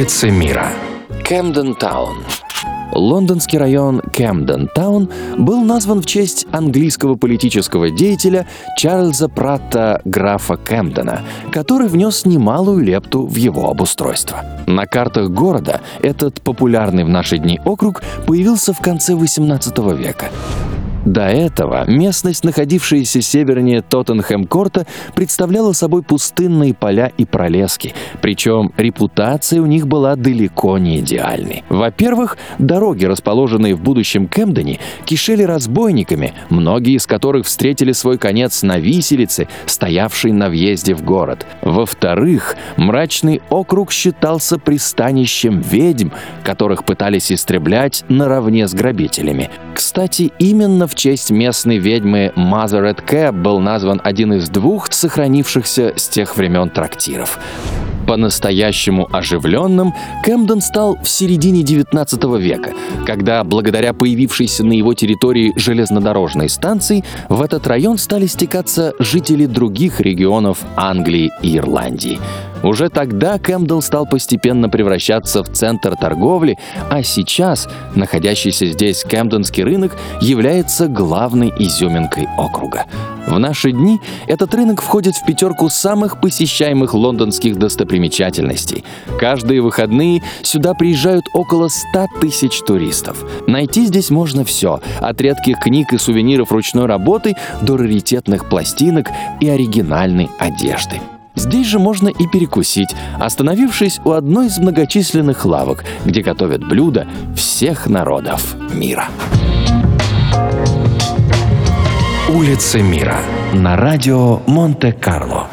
Улицы мира. Кэмден Таун. Лондонский район Кэмден-таун был назван в честь английского политического деятеля Чарльза Пратта графа Кэмдена, который внес немалую лепту в его обустройство. На картах города этот популярный в наши дни округ появился в конце XVIII века. До этого местность, находившаяся севернее Тоттенхэм-Корта, представляла собой пустынные поля и пролески, причем репутация у них была далеко не идеальной. Во-первых, дороги, расположенные в будущем Кэмдене, кишели разбойниками, многие из которых встретили свой конец на виселице, стоявшей на въезде в город. Во-вторых, мрачный округ считался пристанищем ведьм, которых пытались истреблять наравне с грабителями. Кстати, именно в честь местной ведьмы Mother Cab был назван один из двух сохранившихся с тех времен трактиров. По-настоящему оживленным Кэмден стал в середине 19 века, когда благодаря появившейся на его территории железнодорожной станции в этот район стали стекаться жители других регионов Англии и Ирландии. Уже тогда Кэмдл стал постепенно превращаться в центр торговли, а сейчас находящийся здесь Кэмденский рынок является главной изюминкой округа. В наши дни этот рынок входит в пятерку самых посещаемых лондонских достопримечательностей. Каждые выходные сюда приезжают около 100 тысяч туристов. Найти здесь можно все, от редких книг и сувениров ручной работы до раритетных пластинок и оригинальной одежды. Здесь же можно и перекусить, остановившись у одной из многочисленных лавок, где готовят блюда всех народов мира. Улицы мира на радио Монте-Карло.